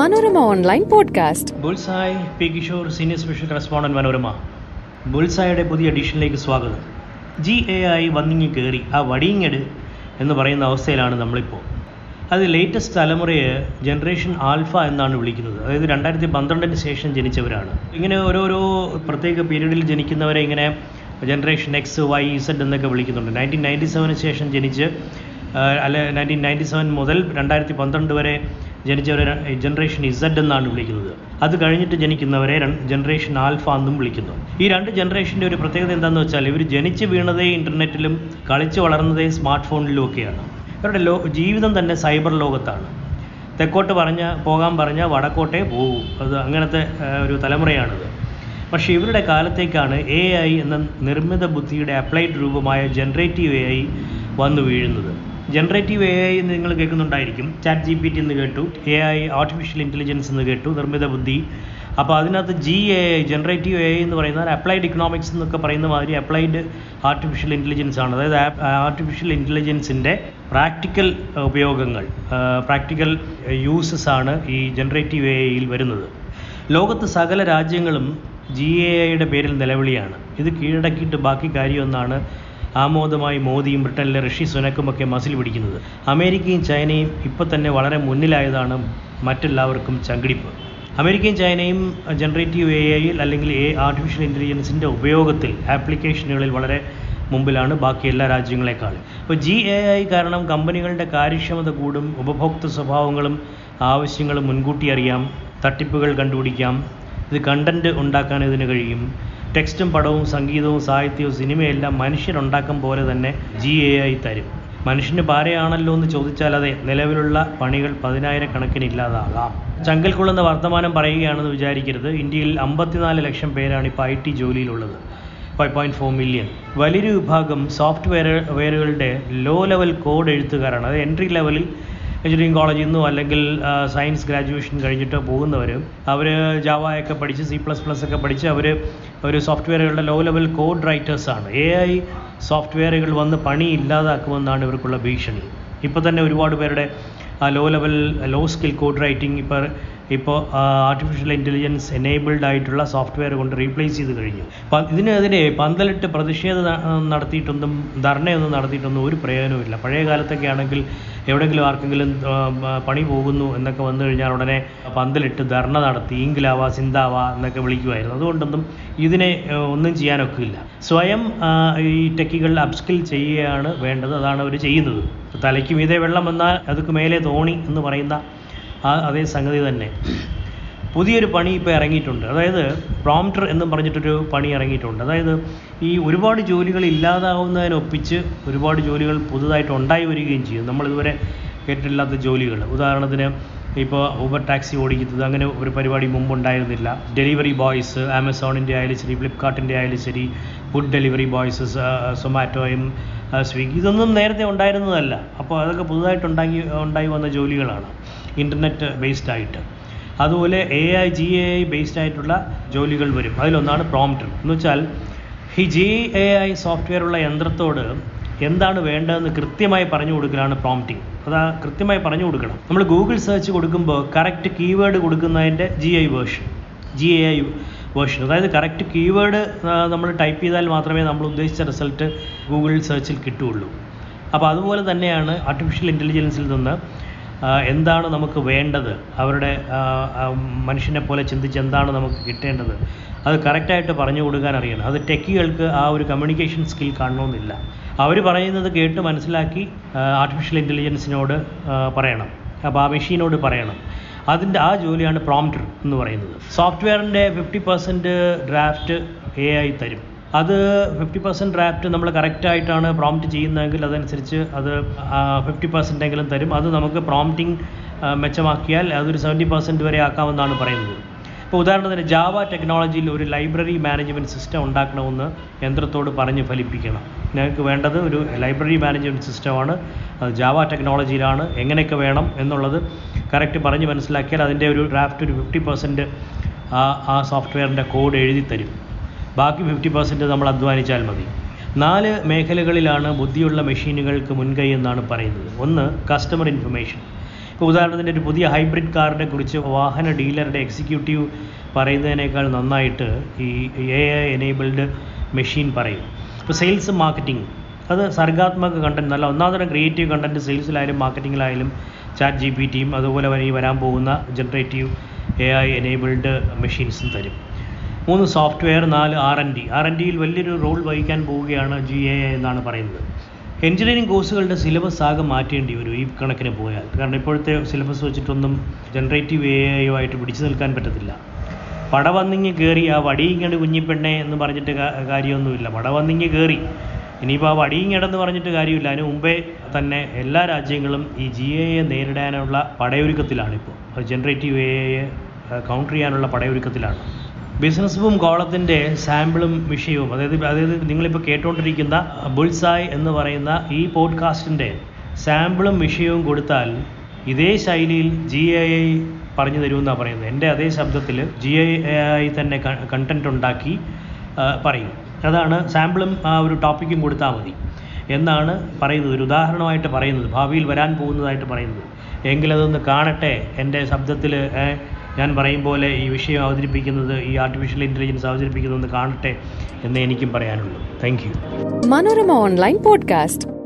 Manorama online podcast. Bullseye P Kishore senior special correspondent Manorama. ബുൾസായുടെ പുതിയ എഡിഷനിലേക്ക് സ്വാഗതം. G A I വന്നിങ്ങി കയറി ആ വടിയിങ്ങട് എന്ന് പറയുന്ന അവസ്ഥയിലാണ് നമ്മളിപ്പോൾ. അത് ലേറ്റസ്റ്റ് തലമുറയെ ജനറേഷൻ ആൽഫ എന്നാണ് വിളിക്കുന്നത്. അതായത് രണ്ടായിരത്തി പന്ത്രണ്ടിന് ശേഷം ജനിച്ചവരാണ്. ഇങ്ങനെ ഓരോരോ പ്രത്യേക പീരീഡിൽ ജനിക്കുന്നവരെ ഇങ്ങനെ ജനറേഷൻ എക്സ് വൈ ഇസഡ് എന്നൊക്കെ വിളിക്കുന്നുണ്ട്. നയന്റീൻ നയന്റി സെവന് ശേഷം ജനിച്ച് അല്ല നയന്റീൻ നയന്റി സെവൻ മുതൽ രണ്ടായിരത്തി പന്ത്രണ്ട് വരെ ജനിച്ചവരെ ജനറേഷൻ ഇസഡ് എന്നാണ് വിളിക്കുന്നത്. അത് കഴിഞ്ഞിട്ട് ജനിക്കുന്നവരെ ജനറേഷൻ ആൽഫ എന്നും വിളിക്കുന്നു. ഈ രണ്ട് ജനറേഷന്റെ ഒരു പ്രത്യേകത എന്താണെന്ന് വെച്ചാൽ ഇവർ ജനിച്ച് വീണതേ ഇന്റർനെറ്റിലും കളിച്ച് വളർന്നതേ സ്മാർട്ട് ഫോണിലും ഒക്കെയാണ്. ഇവരുടെ ലോ ജീവിതം തന്നെ സൈബർ ലോകത്താണ്. തെക്കോട്ട് പറഞ്ഞ പോകാൻ പറഞ്ഞാൽ വടക്കോട്ടേ പോകും. അത് അങ്ങനത്തെ ഒരു തലമുറയാണിത്. പക്ഷേ ഇവരുടെ കാലത്തേക്കാണ് എ ഐ എന്ന നിർമ്മിത ബുദ്ധിയുടെ അപ്ലൈഡ് രൂപമായ ജനറേറ്റീവ് എ ഐ വന്നു വീഴുന്നത്. ജനറേറ്റീവ് എ ഐ എന്ന് നിങ്ങൾ കേൾക്കുന്നുണ്ടായിരിക്കും. ചാറ്റ് ജി പി ടി എന്ന് കേട്ടു. എ ഐ ആർട്ടിഫിഷ്യൽ ഇന്റലിജൻസ് എന്ന് കേട്ടു. നിർമ്മിത ബുദ്ധി. അപ്പോൾ അതിനകത്ത് G A I generative A I എന്ന് പറയുന്നത് അപ്ലൈഡ് ഇക്കണോമിക്സ് എന്നൊക്കെ പറയുന്ന മാതിരി അപ്ലൈഡ് ആർട്ടിഫിഷ്യൽ ഇന്റലിജൻസ് ആണ്. അതായത് ആർട്ടിഫിഷ്യൽ ഇന്റലിജൻസിന്റെ പ്രാക്ടിക്കൽ ഉപയോഗങ്ങൾ പ്രാക്ടിക്കൽ യൂസസ് ആണ് ഈ ജനറേറ്റീവ് എ ഐയിൽ വരുന്നത്. ലോകത്ത് സകല രാജ്യങ്ങളും ജി എ ഐയുടെ പേരിൽ നിലവിളിയാണ്. ഇത് കീഴടക്കിയിട്ട് ബാക്കി കാര്യമൊന്നാണ് ആമോദമായി മോദിയും ബ്രിട്ടനിലെ ഋഷി സുനക്കുമൊക്കെ മസിൽ പിടിക്കുന്നത്. അമേരിക്കയും ചൈനയും ഇപ്പോൾ തന്നെ വളരെ മുന്നിലായതാണ് മറ്റെല്ലാവർക്കും ചങ്കിടിപ്പ്. അമേരിക്കയും ചൈനയും ജനറേറ്റീവ് എ ഐയിൽ അല്ലെങ്കിൽ എ ആർട്ടിഫിഷ്യൽ ഇന്റലിജൻസിന്റെ ഉപയോഗത്തിൽ ആപ്ലിക്കേഷനുകളിൽ വളരെ മുമ്പിലാണ് ബാക്കി എല്ലാ രാജ്യങ്ങളെക്കാളും. അപ്പോൾ ജി എ ഐ കാരണം കമ്പനികളുടെ കാര്യക്ഷമത കൂടും ഉപഭോക്തൃ സ്വഭാവങ്ങളും ആവശ്യങ്ങളും മുൻകൂട്ടി അറിയാം തട്ടിപ്പുകൾ കണ്ടുപിടിക്കാം ഇത് കണ്ടന്റ് ഉണ്ടാക്കാൻ ഇതിന് കഴിയും. ടെക്സ്റ്റും പടവും സംഗീതവും സാഹിത്യവും സിനിമയെല്ലാം മനുഷ്യരുണ്ടാക്കും പോലെ തന്നെ ജി എ ഐ തരും. മനുഷ്യന് ഭാരയാണല്ലോ എന്ന് ചോദിച്ചാൽ അതെ നിലവിലുള്ള പണികൾ പതിനായിരക്കണക്കിന് ഇല്ലാതാകാം. ചങ്കൽ കൊള്ളുന്ന വർത്തമാനം പറയുകയാണെന്ന് വിചാരിക്കരുത്. ഇന്ത്യയിൽ അമ്പത്തിനാല് ലക്ഷം പേരാണ് ഇപ്പോൾ ഐ ടി ജോലിയിലുള്ളത്. ഫൈവ് പോയിന്റ് ഫോർ മില്യൺ വലിയൊരു വിഭാഗം സോഫ്റ്റ്വെയർ വെയറുകളുടെ ലോ ലെവൽ കോഡ് എഴുത്തുകാരാണ്. അത് എൻട്രി ലെവലിൽ എഞ്ചിനീയറിംഗ് കോളേജിൽ നിന്നോ അല്ലെങ്കിൽ സയൻസ് ഗ്രാജുവേഷൻ കഴിഞ്ഞിട്ട് പോകുന്നവർ അവർ ജാവയൊക്കെ പഠിച്ച് സി പ്ലസ് പ്ലസ് ഒക്കെ പഠിച്ച് അവർ ഒരു സോഫ്റ്റ്വെയറുകളുടെ ലോ ലെവൽ കോഡ് റൈറ്റേഴ്സാണ് എ ഐ സോഫ്റ്റ്വെയറുകൾ വന്ന് പണി ഇല്ലാതാക്കുമെന്നാണ് ഇവർക്കുള്ള ഭീഷണി. ഇപ്പോൾ തന്നെ ഒരുപാട് പേരുടെ low level low skill code writing ഇപ്പോൾ ഇപ്പോൾ ആർട്ടിഫിഷ്യൽ ഇന്റലിജൻസ് എനേബിൾഡ് ആയിട്ടുള്ള സോഫ്റ്റ്വെയർ കൊണ്ട് റീപ്ലേസ് ചെയ്ത് കഴിഞ്ഞു. ഇതിനെതിരെ പന്തലിട്ട് പ്രതിഷേധം നടത്തിയിട്ടൊന്നും ധർണയൊന്നും നടത്തിയിട്ടൊന്നും ഒരു പ്രയോജനമില്ല പഴയ കാലത്തൊക്കെ ആണെങ്കിൽ എവിടെയെങ്കിലും ആർക്കെങ്കിലും പണി പോകുന്നു എന്നൊക്കെ വന്നു കഴിഞ്ഞാൽ ഉടനെ പന്തലിട്ട് ധർണ നടത്തി ഇങ്കിലാവ സിന്താവ എന്നൊക്കെ വിളിക്കുമായിരുന്നു. അതുകൊണ്ടൊന്നും ഇതിനെ ഒന്നും ചെയ്യാനൊക്കില്ല. സ്വയം ഈ ടെക്കികൾ അപ്സ്കിൽ ചെയ്യുകയാണ് വേണ്ടത്. അതാണ് അവർ ചെയ്യുന്നത്. തലയ്ക്ക് മീതെ വെള്ളം വന്നാൽ അതുക്ക് മേലെ തോണി എന്ന് പറയുന്ന ആ അതേ സംഗതി തന്നെ. പുതിയൊരു പണി ഇപ്പോൾ ഇറങ്ങിയിട്ടുണ്ട്. അതായത് പ്രോംപ്റ്റർ എന്നും പറഞ്ഞിട്ടൊരു പണി ഇറങ്ങിയിട്ടുണ്ട്. അതായത് ഈ ഒരുപാട് ജോലികൾ ഇല്ലാതാവുന്നതിനൊപ്പിച്ച് ഒരുപാട് ജോലികൾ പുതുതായിട്ട് ഉണ്ടായി വരികയും ചെയ്യും. നമ്മളിതുവരെ കേട്ടിട്ടില്ലാത്ത ജോലികൾ. ഉദാഹരണത്തിന് ഇപ്പോൾ ഊബർ ടാക്സി ഓടിക്കുന്നത് അങ്ങനെ ഒരു പരിപാടി മുമ്പുണ്ടായിരുന്നില്ല. ഡെലിവറി ബോയ്സ് ആമസോണിന്റെ ആയാലും ശരി ഫ്ലിപ്കാർട്ടിന്റെ ആയാലും ശരി ഫുഡ് ഡെലിവറി ബോയ്സ് സൊമാറ്റോയും സ്വിഗ്ഗി ഇതൊന്നും നേരത്തെ ഉണ്ടായിരുന്നതല്ല. അപ്പോൾ അതൊക്കെ പുതുതായിട്ട് ഉണ്ടാക്കി ഉണ്ടായി വന്ന ജോലികളാണ്. ഇന്റർനെറ്റ് ബേസ്ഡ് ആയിട്ട്. അതുപോലെ A I G A I based ആയിട്ടുള്ള ജോലികൾ വരും. അതിലൊന്നാണ് പ്രോംപ്റ്റർ എന്ന് വെച്ചാൽ ഈ ജി എ ഐ സോഫ്റ്റ്വെയർ ഉള്ള യന്ത്രത്തോട് എന്താണ് വേണ്ടതെന്ന് കൃത്യമായി പറഞ്ഞു കൊടുക്കലാണ് പ്രോംപ്റ്റിംഗ് അത് കൃത്യമായി പറഞ്ഞു കൊടുക്കണം. നമ്മൾ ഗൂഗിൾ സെർച്ച് കൊടുക്കുമ്പോൾ correct keyword കൊടുക്കുന്നതിന്റെ G I version G A I version അതായത് കറക്റ്റ് കീവേഡ് നമ്മൾ ടൈപ്പ് ചെയ്താൽ മാത്രമേ നമ്മൾ ഉദ്ദേശിച്ച റിസൾട്ട് ഗൂഗിൾ സെർച്ചിൽ കിട്ടുകയുള്ളൂ. അപ്പോൾ അതുപോലെ തന്നെയാണ് ആർട്ടിഫിഷ്യൽ ഇന്റലിജൻസിൽ നിന്ന് എന്താണ് നമുക്ക് വേണ്ടത്? അവരുടെ മനുഷ്യനെ പോലെ ചിന്തിച്ച് എന്താണ് നമുക്ക് കിട്ടേണ്ടത്? അത് കറക്റ്റായിട്ട് പറഞ്ഞു കൊടുക്കാൻ അറിയണം. അത് ടെക്കികൾക്ക് ആ ഒരു കമ്മ്യൂണിക്കേഷൻ സ്കിൽ കാണണമെന്നില്ല. അവർ പറയുന്നത് കേട്ട് മനസ്സിലാക്കി ആർട്ടിഫിഷ്യൽ ഇന്റലിജൻസിനോട് പറയണം. അപ്പോൾ ആ മെഷീനോട് പറയണം. അതിന്റെ ആ ജോലിയാണ് പ്രോംപ്റ്റർ എന്ന് പറയുന്നത്. സോഫ്റ്റ്വെയറിന്റെ fifty percent draft A I തരും. അത് ഫിഫ്റ്റി പെർസെന്റ് ഡ്രാഫ്റ്റ് നമ്മൾ കറക്റ്റായിട്ടാണ് പ്രോംപ്റ്റ് ചെയ്യുന്നതെങ്കിൽ അതനുസരിച്ച് അത് ഫിഫ്റ്റി പെർസെന്റ് എങ്കിലും തരും. അത് നമുക്ക് പ്രോംപ്റ്റിംഗ് മെച്ചമാക്കിയാൽ അതൊരു സെവന്റി പെർസെന്റ് വരെ ആക്കാമെന്നാണ് പറയുന്നത്. ഇപ്പോൾ ഉദാഹരണത്തിന് ജാവ ടെക്നോളജിയിൽ ഒരു ലൈബ്രറി മാനേജ്മെന്റ് സിസ്റ്റം ഉണ്ടാക്കണമെന്ന് യന്ത്രത്തോട് പറഞ്ഞ് ഫലിപ്പിക്കണം. ഞങ്ങൾക്ക് വേണ്ടത് ഒരു ലൈബ്രറി മാനേജ്മെന്റ് സിസ്റ്റമാണ്. അത് ജാവ ടെക്നോളജിയിലാണ്. എങ്ങനെയൊക്കെ വേണം എന്നുള്ളത് കറക്റ്റ് പറഞ്ഞ് മനസ്സിലാക്കിയാൽ അതിന്റെ ഒരു ഡ്രാഫ്റ്റ് ഒരു ഫിഫ്റ്റി പെർസെന്റ് ആ ആ സോഫ്റ്റ്വെയറിന്റെ കോഡ് എഴുതി തരും. ബാക്കി ഫിഫ്റ്റി പെർസെന്റ് നമ്മൾ അധ്വാനിച്ചാൽ മതി. നാല് മേഖലകളിലാണ് ബുദ്ധിയുള്ള മെഷീനുകൾക്ക് മുൻകൈ എന്നാണ് പറയുന്നത്. ഒന്ന് കസ്റ്റമർ ഇൻഫർമേഷൻ ഉദാഹരണത്തിന് ഒരു പുതിയ ഹൈബ്രിഡ് കാറിനെ കുറിച്ച് വാഹന ഡീലറുടെ എക്സിക്യൂട്ടീവ് പറയുന്നതിനേക്കാൾ നന്നായിട്ട് ഈ എ ഐ എനേബിൾഡ് മെഷീൻ പറയും. ഇപ്പോൾ സെയിൽസ് മാർക്കറ്റിംഗ് അത് സർഗാത്മക കണ്ടന്റ് നല്ല ഒന്നാമതരം ക്രിയേറ്റീവ് കണ്ടന്റ് സെയിൽസിലായാലും മാർക്കറ്റിങ്ങിലായാലും ചാറ്റ് ജി പി ടിയും അതുപോലെ ഈ വരാൻ പോകുന്ന ജനറേറ്റീവ് എ ഐ എനേബിൾഡ് മെഷീൻസും തരും. മൂന്ന് സോഫ്റ്റ്വെയർ നാല് R and D R and ഡിയിൽ വലിയൊരു റോൾ വഹിക്കാൻ പോവുകയാണ് ജി എ എന്നാണ് പറയുന്നത്. എഞ്ചിനീയറിംഗ് കോഴ്സുകളുടെ സിലബസ് ആകെ മാറ്റേണ്ടി വരും ഈ കണക്കിന് പോയാൽ. കാരണം ഇപ്പോഴത്തെ സിലബസ് വെച്ചിട്ടൊന്നും ജനറേറ്റീവ് എ ആയിട്ട് പിടിച്ചു നിൽക്കാൻ പറ്റത്തില്ല. പടവന്നിങ്ങി കയറി ആ വടിയിങ്ങട് കുഞ്ഞിപ്പെണ്ണെ എന്ന് പറഞ്ഞിട്ട് കാര്യമൊന്നുമില്ല. പടവന്നിങ്ങ് കയറി ഇനിയിപ്പോൾ ആ വടിയിങ്ങടെന്ന് പറഞ്ഞിട്ട് കാര്യമില്ല. അതിന് മുമ്പേ തന്നെ എല്ലാ രാജ്യങ്ങളും ഈ ജി എയെ നേരിടാനുള്ള പടയൊരുക്കത്തിലാണ് ഇപ്പോൾ. ജനറേറ്റീവ് എ ഐയെ കൗണ്ടർ ചെയ്യാനുള്ള പടയൊരുക്കത്തിലാണ്. ബിസിനസ് ബൂം കോളത്തിന്റെ സാമ്പിളും വിഷയവും അതായത് അതായത് നിങ്ങളിപ്പോൾ കേട്ടുകൊണ്ടിരിക്കുന്ന ബുൾസായ് എന്ന് പറയുന്ന ഈ പോഡ്കാസ്റ്റിന്റെ സാമ്പിളും വിഷയവും കൊടുത്താൽ ഇതേ ശൈലിയിൽ ജി എ ഐ പറഞ്ഞു തരുമെന്നാണ് പറയുന്നത്. എന്റെ അതേ ശബ്ദത്തിൽ ജി ഐ ഐ തന്നെ കണ്ടന്റ് ഉണ്ടാക്കി പറയും. അതാണ് സാമ്പിളും ആ ഒരു ടോപ്പിക്കും കൊടുത്താൽ മതി എന്നാണ് പറയുന്നത്. ഒരു ഉദാഹരണമായിട്ട് പറയുന്നത്. ഭാവിയിൽ വരാൻ പോകുന്നതായിട്ട് പറയുന്നത്. എങ്കിലതൊന്ന് കാണട്ടെ എന്റെ ശബ്ദത്തിൽ ഞാൻ പറയും പോലെ ഈ വിഷയം അവതരിപ്പിക്കുന്നത് ഈ ആർട്ടിഫിഷ്യൽ ഇന്റലിജൻസ് അവതരിപ്പിക്കുന്നത് കാണട്ടെ എന്ന് എനിക്കും പറയാനുള്ളൂ താങ്ക് യു ഓൺലൈൻ പോഡ്കാസ്റ്റ്.